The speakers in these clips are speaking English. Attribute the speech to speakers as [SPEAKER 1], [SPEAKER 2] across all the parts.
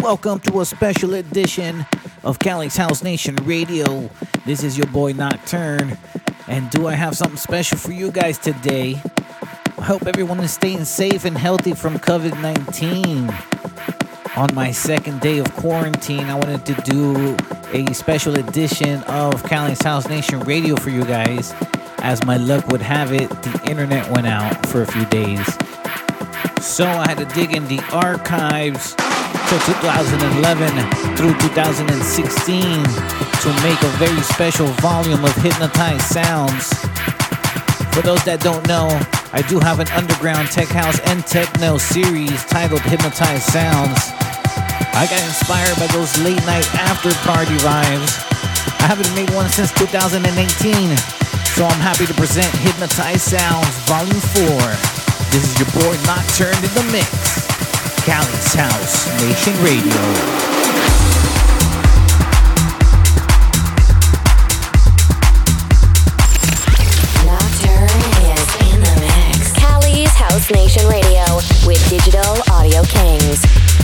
[SPEAKER 1] Welcome to a special edition of Cali's House Nation Radio. This is your boy Nocturne. And do I have something special for you guys today? I hope everyone is staying safe and healthy from COVID 19. On my second day of quarantine, I wanted to do a special edition of Cali's House Nation Radio for you guys. As my luck would have it, the internet went out for a few days. So I had to dig in the archives to 2011 through 2016 to make a very special volume of Hypnotized Soundz. For those that don't know, I do have an underground tech house and techno series titled Hypnotized Soundz. I got inspired by those late night after party vibes. I haven't made one since 2018, so I'm happy to present Hypnotized Soundz Volume 4. This is your boy Nocturne in the mix. Cali's House Nation Radio.
[SPEAKER 2] House Nation Radio with Digital Audio Kings.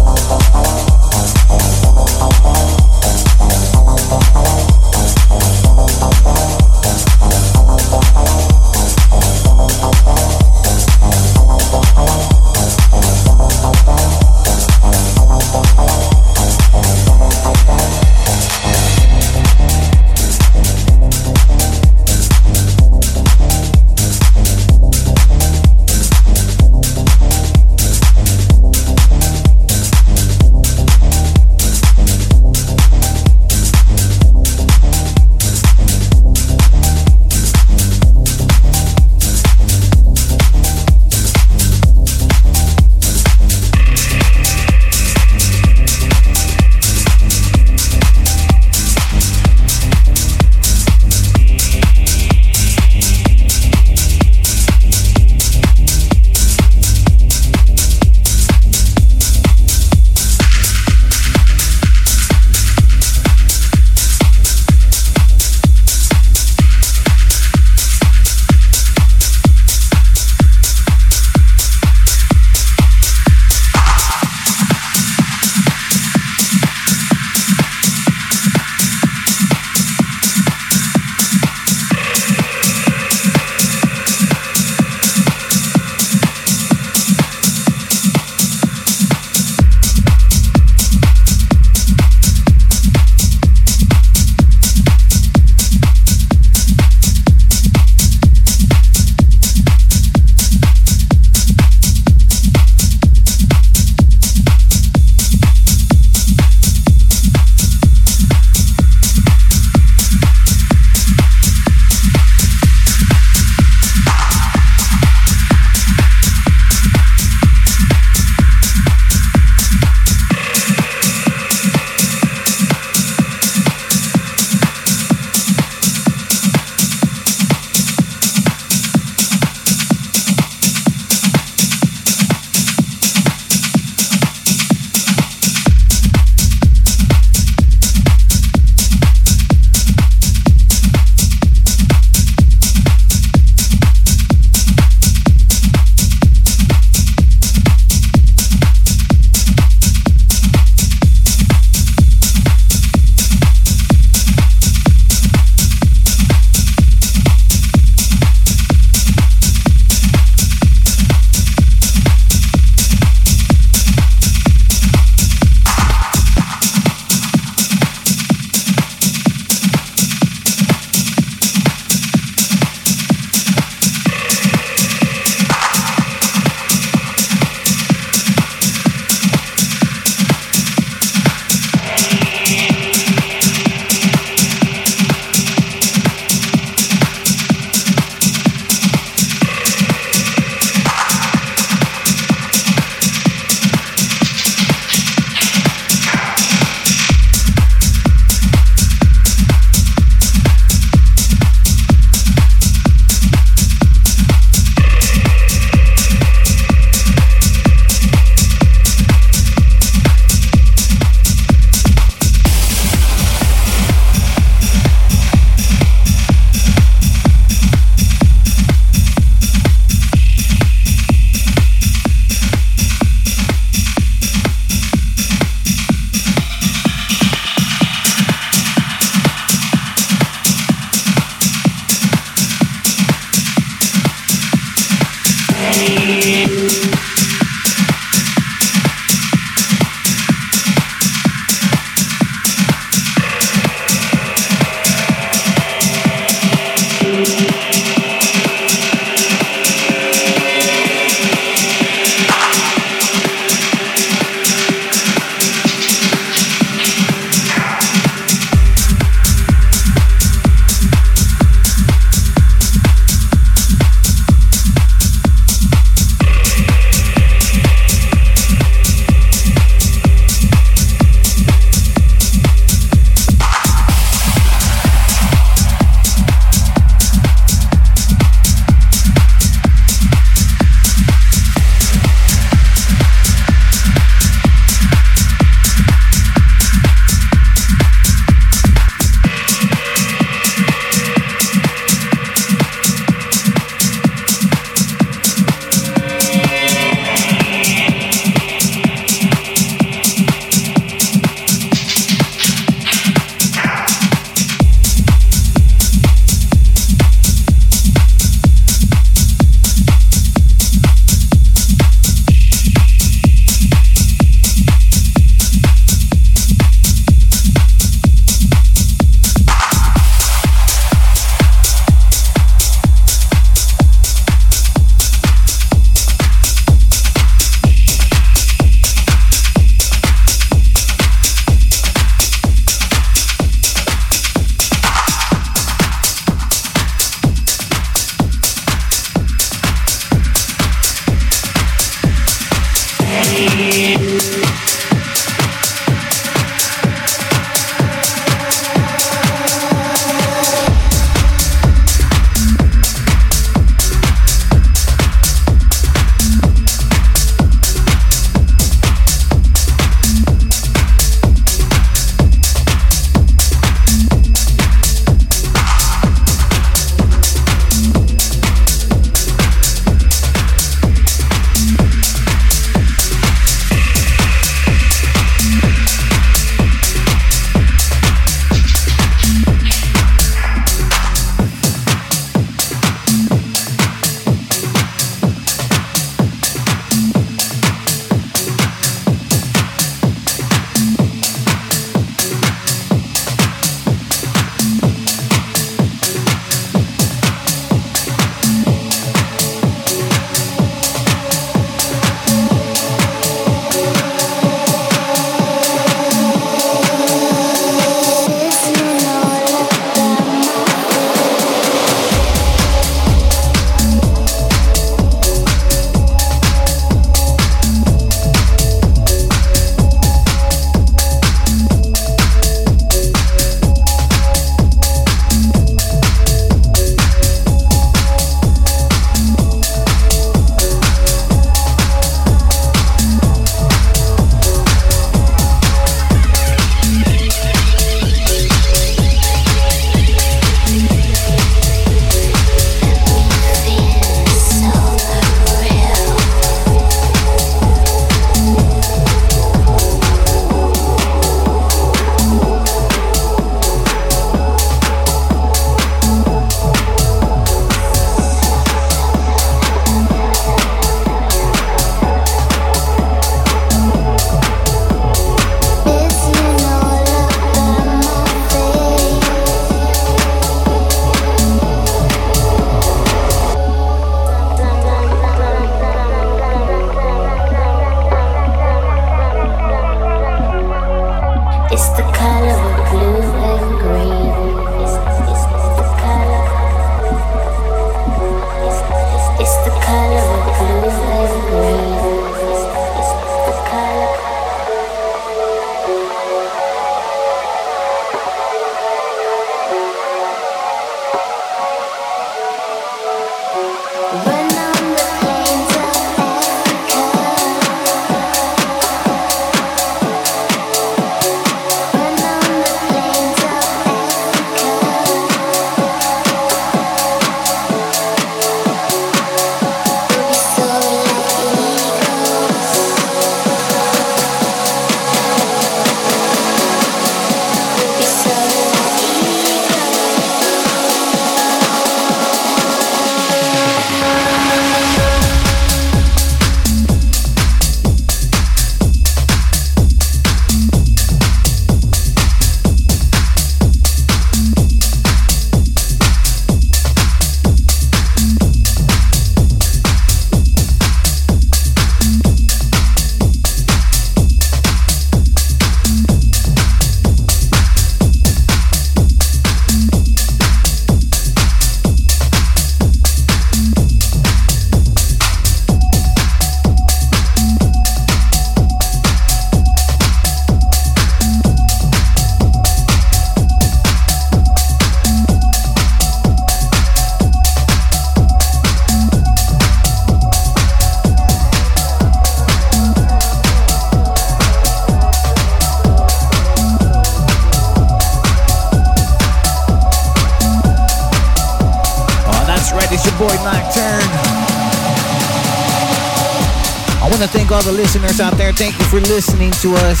[SPEAKER 1] to us.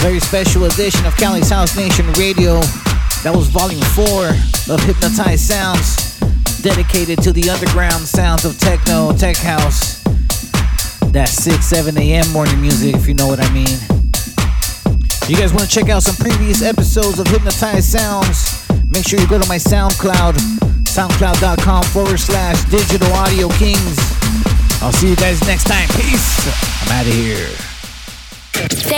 [SPEAKER 1] Very special edition of Cali's House Nation Radio. That was volume four of Hypnotized Soundz, dedicated to the underground sounds of techno, tech house. That 6, 7 a.m. morning music, if you know what I mean. You guys want to check out some previous episodes of Hypnotized Soundz? Make sure you go to my SoundCloud, soundcloud.com forward slash digital audio kings. I'll see you guys next time. Peace. I'm out of here.